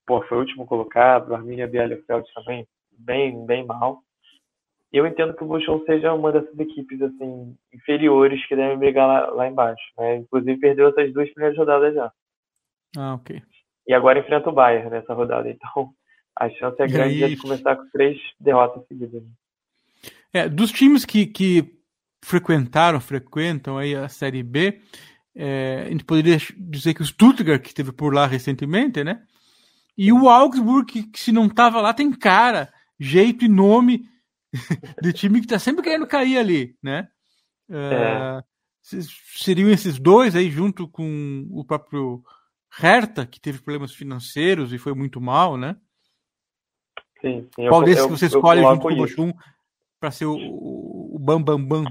Pô, foi o último colocado, o Arminia Bielefeld também, bem, bem mal. Eu entendo que o Bochum seja uma dessas equipes assim inferiores que devem brigar lá, lá embaixo, né? Inclusive perdeu essas duas primeiras rodadas já. Ah, ok. E agora enfrenta o Bayern nessa rodada, então a chance é E grande aí- de começar com três derrotas seguidas. né? É, dos times que, que frequentaram, frequentam aí a Série B, É, a gente poderia dizer que o Stuttgart, que esteve por lá recentemente, né? E o Augsburg, que, se não estava lá, tem cara, jeito e nome de time que está sempre querendo cair ali, né? É. seriam esses dois aí, junto com o próprio Hertha, que teve problemas financeiros e foi muito mal, né? Sim, sim Qual desses que você escolhe junto com o Bochum para ser o, o bam bam bam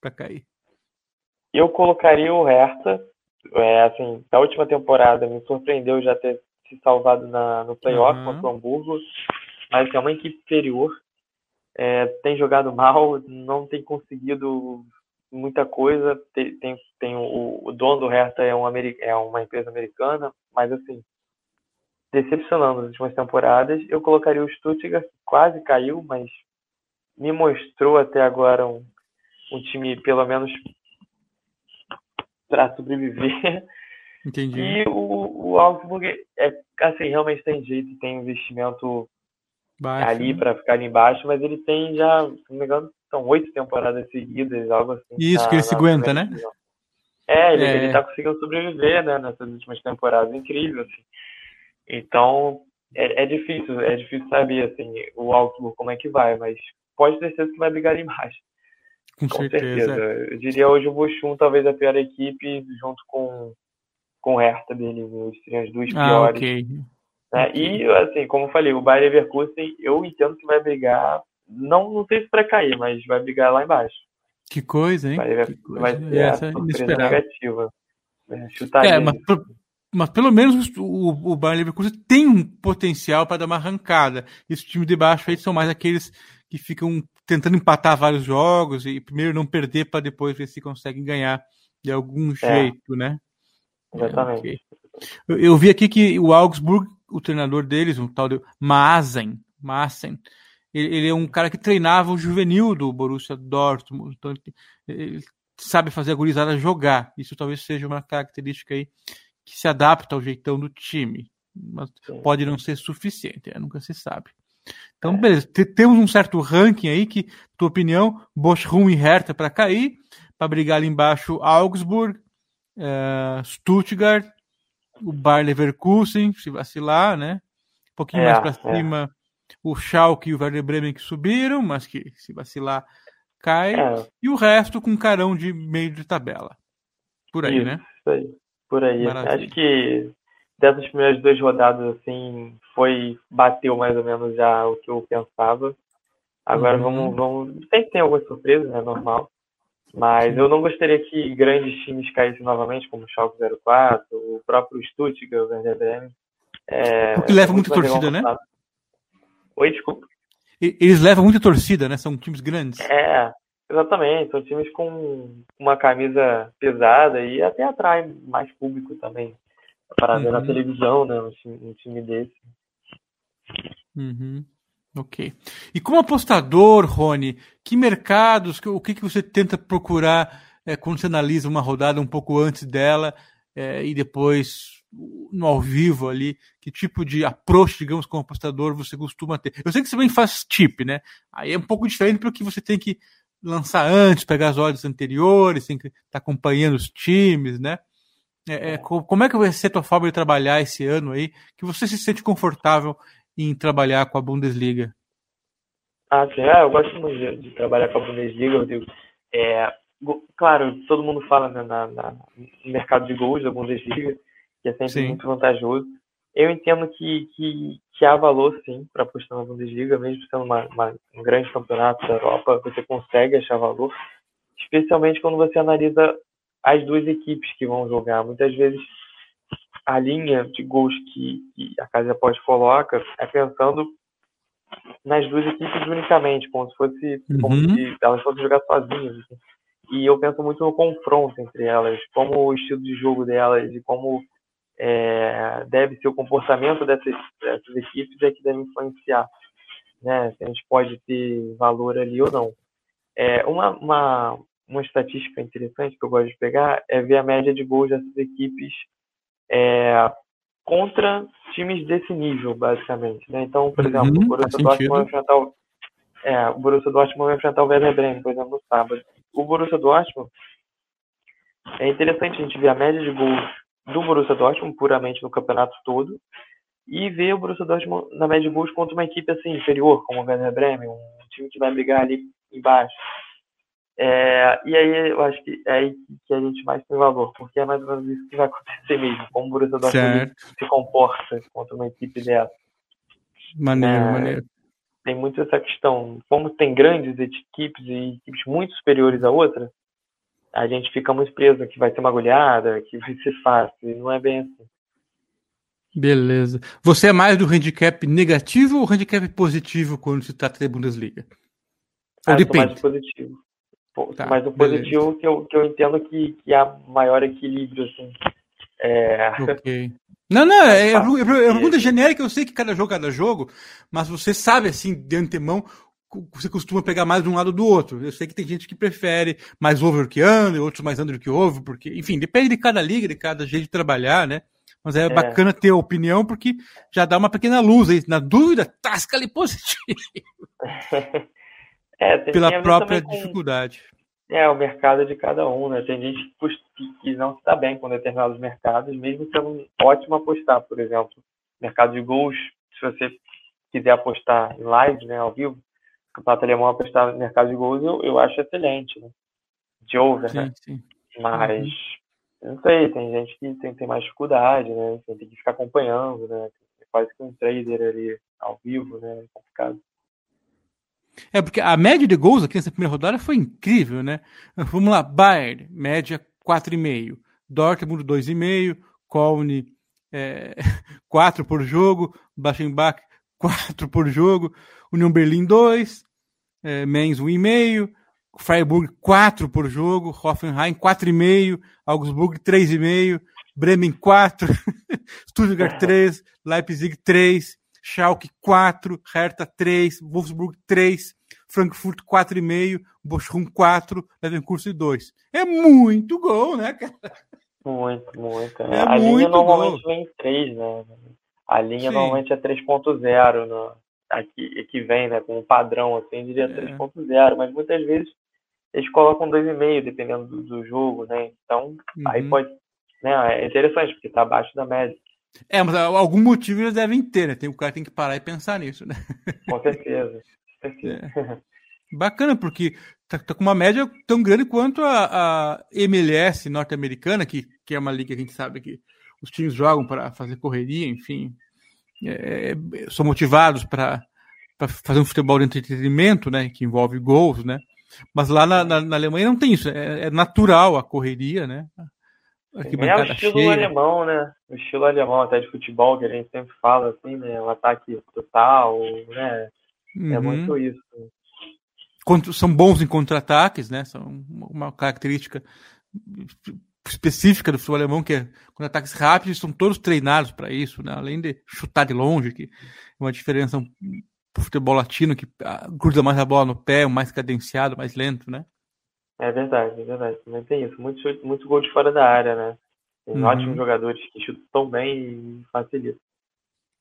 para cair? Eu colocaria o Hertha. É, assim, na última temporada me surpreendeu já ter se salvado na, no playoff uhum. contra o Hamburgo, mas é uma equipe superior. É, tem jogado mal, não tem conseguido muita coisa. Tem, tem, tem o, o, dono do Hertha é, um, é uma empresa americana, mas assim, decepcionando nas últimas temporadas. Eu colocaria o Stuttgart, que quase caiu, mas me mostrou até agora um, um time, pelo menos, para sobreviver. Entendi. E o, o Augsburg, é, assim, realmente tem jeito, tem investimento Baixo, ali né? para ficar ali embaixo, mas ele tem já, se não me engano, são oito temporadas seguidas, algo assim. Isso, na, que ele se aguenta, né? É, ele, é. ele tá conseguindo sobreviver, né, nessas últimas temporadas, incrível, assim. Então, é, é difícil, é difícil saber, assim, o Augsburg como é que vai, mas pode ter certeza que vai brigar ali embaixo. Com, com certeza. certeza. Eu diria hoje o Bochum talvez a pior equipe, junto com, com o Hertha dele, seriam as duas ah, piores. Okay. Né? E, assim, como eu falei, o Bayer Leverkusen, eu entendo que vai brigar, não, não sei se para cair, mas vai brigar lá embaixo. Que coisa, hein? Vai, que coisa. vai ser Essa a surpresa negativa. É, é mas, mas pelo menos o, o Bayern Leverkusen tem um potencial para dar uma arrancada. Esse time de baixo aí são mais aqueles que ficam tentando empatar vários jogos e primeiro não perder para depois ver se conseguem ganhar de algum é. jeito, né? Exatamente. É, okay. eu, eu, vi aqui que o Augsburg, o treinador deles, um tal de Maasen, Maasen ele, ele, é um cara que treinava o juvenil do Borussia Dortmund, então ele, ele sabe fazer a gurizada jogar. Isso talvez seja uma característica aí que se adapta ao jeitão do time, mas Sim. pode não ser suficiente, né? nunca se sabe. Então, é. beleza, temos um certo ranking aí que, tua opinião, Bochum e Hertha para cair, para brigar ali embaixo Augsburg, uh, Stuttgart, o Bayer Leverkusen, se vacilar, né? Um pouquinho é, mais para é. cima, o Schalke e o Werder Bremen que subiram, mas que se vacilar cai, é. e o resto com carão de meio de tabela. Por aí, isso, né? Isso aí por aí. Maravilha. Acho que dessas primeiras duas rodadas, assim, foi, bateu mais ou menos já o que eu pensava. Agora uhum. vamos, vamos. Sempre tem algumas surpresas, é normal. Mas eu não gostaria que grandes times caíssem novamente, como o Schalke 04, o próprio Stuttgart, o Werder Bremen. É, Porque leva muita torcida, né? Oi, desculpa. Eles levam muita torcida, né? São times grandes. É, Exatamente, são times com uma camisa pesada e até atrai mais público também para uhum. ver na uhum. televisão, né? Um time, um time desse. Uhum. Ok. E como apostador, Rony, que mercados, o que, que você tenta procurar é, quando você analisa uma rodada um pouco antes dela é, e depois no ao vivo ali? Que tipo de approach, digamos, como apostador você costuma ter? Eu sei que você também faz tip, né? Aí é um pouco diferente porque você tem que lançar antes, pegar as odds anteriores, tem que estar tá acompanhando os times, né? É, é, como é que vai ser a tua forma de trabalhar esse ano aí, que você se sente confortável em trabalhar com a Bundesliga? Ah, sim, é, eu gosto muito de, de, trabalhar com a Bundesliga, eu digo, é, claro, todo mundo fala né, na, na, no mercado de gols da Bundesliga, que é sempre sim. muito vantajoso, eu entendo que, que, que há valor, sim, para apostar na Bundesliga, mesmo sendo uma, uma, um grande campeonato da Europa, você consegue achar valor, especialmente quando você analisa as duas equipes que vão jogar. Muitas vezes a linha de gols que, que a Casa Pós coloca é pensando nas duas equipes unicamente, como se fosse uhum. como se elas fossem jogar sozinhas. Assim. E eu penso muito no confronto entre elas, como o estilo de jogo delas e como é, deve ser o comportamento dessas, dessas equipes é que deve influenciar, né? Se a gente pode ter valor ali ou não. É, uma, uma, uma estatística interessante que eu gosto de pegar é ver a média de gols dessas equipes é, contra times desse nível, basicamente. Né? Então, por exemplo, uhum, o Borussia Dortmund vai enfrentar o, é, o Borussia Dortmund vai enfrentar o Werder Bremen, por exemplo, no sábado. O Borussia Dortmund é interessante a gente ver a média de gols do Borussia Dortmund puramente no campeonato todo e ver o Borussia Dortmund na média de gols contra uma equipe assim inferior, como o Werder Bremen, um time que vai brigar ali embaixo. É, e aí eu acho que é aí que a gente mais tem valor, porque é mais ou menos isso que vai acontecer mesmo, como o Borussia Dortmund se comporta contra uma equipe dessa. Maneiro, é, maneiro. Tem muito essa questão, como tem grandes equipes e equipes muito superiores a outra, a gente fica muito preso que vai ser uma goleada, que vai ser fácil, e não é bem assim. Beleza. Você é mais do handicap negativo ou handicap positivo quando se trata de Bundesliga? Ah, depende? mais positivo. Tá, mas o positivo que eu, que eu entendo que, que há maior equilíbrio, assim. É... Não, não, é, é, é, é pergunta genérica, eu sei que cada jogo é cada jogo, mas você sabe, assim, de antemão, você costuma pegar mais de um lado do outro. Eu sei que tem gente que prefere mais over que under, outros mais under que over, porque, enfim, depende de cada liga, de cada jeito de trabalhar, né? Mas é, é. bacana ter a opinião, porque já dá uma pequena luz aí. Na dúvida, tasca ali positivo. É, Pela própria dificuldade. É, o mercado de cada um, né? Tem gente que, que não está bem com determinados mercados, mesmo sendo ótimo apostar, por exemplo. Mercado de gols, se você quiser apostar em live, né, ao vivo, o campeonato alemão apostar no mercado de gols, eu, eu acho excelente, né? De over, sim, né? Sim. Mas, uhum. não sei, tem gente que tem, tem mais dificuldade, né? Tem que ficar acompanhando, né? É quase que um trader ali ao vivo, né? É complicado. É, porque a média de gols aqui nessa primeira rodada foi incrível, né? Vamos lá, Bayern, média 4,5. Dortmund 2,5. Colne é, 4 por jogo. Bachenbach 4 por jogo. União Berlim 2. É, Mainz 1,5. Freiburg 4 por jogo. Hoffenheim 4,5. Augsburg 3,5. Bremen 4. Stuttgart 3. Leipzig 3. Schalke 4, Hertha 3, Wolfsburg 3, Frankfurt 4,5, Bochum 4, Leverkusen 2. É muito gol, né, cara? Muito, muito. Né? É a muito linha normalmente gol. vem 3, né? A linha Sim. normalmente é 3.0 aqui, aqui vem, né? Com um padrão assim, diria é. 3.0, mas muitas vezes eles colocam 2,5 dependendo do, do, jogo, né? Então, uhum. aí pode. Né, é interessante, porque está abaixo da média. É, mas algum motivo eles devem ter, né? Tem, o cara tem que parar e pensar nisso, né? Com certeza. É. Bacana, porque tá, tá, com uma média tão grande quanto a, a MLS norte-americana, que, que é uma liga que a gente sabe que os times jogam para fazer correria, enfim. É, é são motivados para fazer um futebol de entretenimento, né? Que envolve gols, né? Mas lá na, na, na Alemanha não tem isso. É, é natural a correria, né? É o estilo cheia. alemão, né? O estilo alemão até de futebol que a gente sempre fala, assim, né? O ataque total, né? É uhum. É muito isso. São bons em contra-ataques, né? São uma característica específica do futebol alemão, que é contra-ataques rápidos, são todos treinados para isso, né? Além de chutar de longe, que é uma diferença pro futebol latino, que ah, mais a bola no pé, mais cadenciado, mais lento, né? É verdade, é verdade. Também tem isso. Muito, muito gol de fora da área, né? Tem uhum. ótimos jogadores que chutam tão bem e facilitam.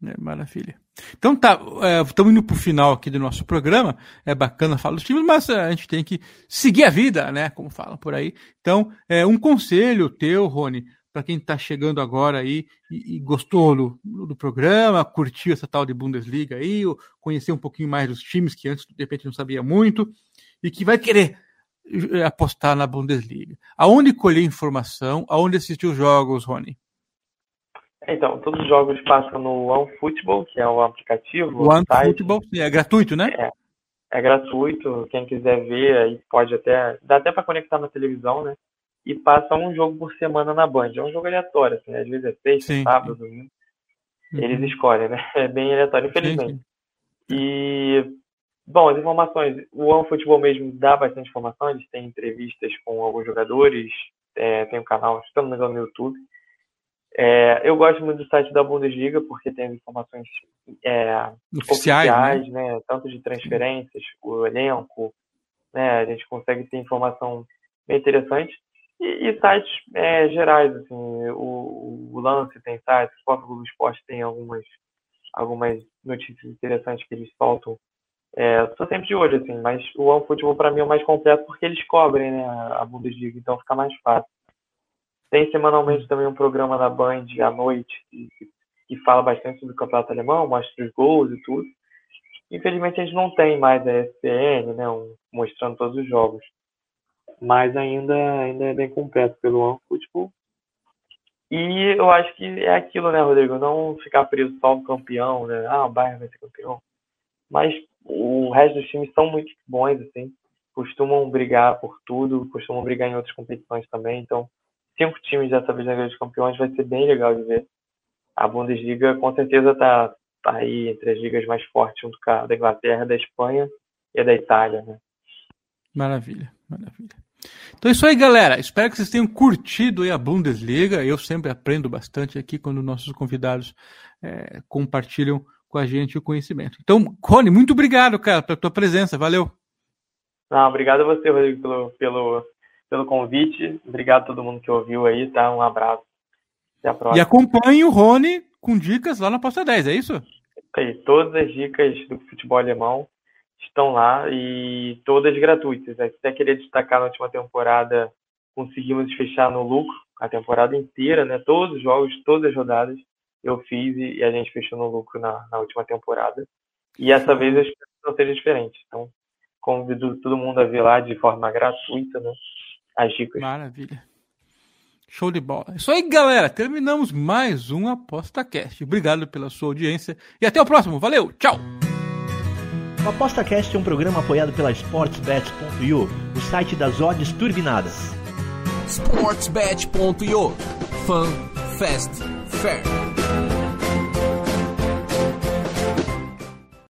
É, maravilha. Então tá, estamos é, indo para o final aqui do nosso programa. É bacana falar dos times, mas é, a gente tem que seguir a vida, né? Como falam por aí. Então, é, um conselho teu, Rony, para quem está chegando agora aí e, e gostou do, do, programa, curtiu essa tal de Bundesliga aí, conhecer um pouquinho mais dos times que antes de repente não sabia muito e que vai querer apostar na Bundesliga. Aonde colher informação? Aonde assistir os jogos, Rony? Então, todos os jogos passam no OneFootball, que é o aplicativo. OneFootball, é gratuito, né? É, é gratuito. Quem quiser ver, aí pode até. Dá até para conectar na televisão, né? E passa um jogo por semana na Band. É um jogo aleatório, assim, né? Às vezes é sexta, sábado, domingo. Uhum. Eles escolhem, né? É bem aleatório, infelizmente. Sim, sim. E Bom, as informações, o OneFootball mesmo dá bastante informação, eles têm entrevistas com alguns jogadores, é, tem um canal, engano, no YouTube. É, eu gosto muito do site da Bundesliga, porque tem informações é, oficiais, oficiais né? né? tanto de transferências, o elenco, né? a gente consegue ter informação bem interessante. E, e sites é, gerais, assim, o, o, Lance tem sites, o Sport Globo Esporte tem algumas, algumas notícias interessantes que eles soltam é, tô sempre de olho, assim, mas o OneFootball para mim é o mais completo porque eles cobrem né, a Bundesliga, então fica mais fácil. Tem semanalmente também um programa na Band à noite que, que fala bastante sobre o campeonato alemão, mostra os gols e tudo. Infelizmente a gente não tem mais a ESPN, né, um, mostrando todos os jogos. Mas ainda, ainda é bem completo pelo OneFootball. E eu acho que é aquilo, né, Rodrigo? Não ficar preso só no campeão, né? Ah, o Bayern vai ser campeão. Mas o resto dos times são muito bons, assim. Costumam brigar por tudo, costumam brigar em outras competições também. Então, cinco times dessa vez na Liga dos Campeões vai ser bem legal de ver. A Bundesliga com certeza tá, tá aí entre as ligas mais fortes, junto com a da Inglaterra, da Espanha e a da Itália, né? Maravilha, maravilha. Então é isso aí, galera. Espero que vocês tenham curtido a Bundesliga. Eu sempre aprendo bastante aqui quando nossos convidados é, compartilham com a gente o conhecimento. Então, Rony, muito obrigado, cara, pela tua presença. Valeu. Não, obrigado a você, Rodrigo, pelo, pelo, pelo convite. Obrigado a todo mundo que ouviu aí, tá? Um abraço. Até a próxima. E acompanhe o Rony com dicas lá na Posta 10, é isso? Aí, todas as dicas do futebol alemão estão lá e todas gratuitas. Até queria destacar na última temporada, conseguimos fechar no lucro a temporada inteira, né? Todos os jogos, todas as rodadas eu fiz e, a gente fechou no lucro na, na última temporada. E essa vez eu espero que não seja diferente. Então, convido todo mundo a ver lá de forma gratuita, né? As dicas. Maravilha. Show de bola. Isso aí, galera. Terminamos mais um ApostaCast. Obrigado pela sua audiência e até o próximo. Valeu, tchau! O ApostaCast é um programa apoiado pela SportsBet.io, o site das odds turbinadas. SportsBet.io Fun, Fast, Fair.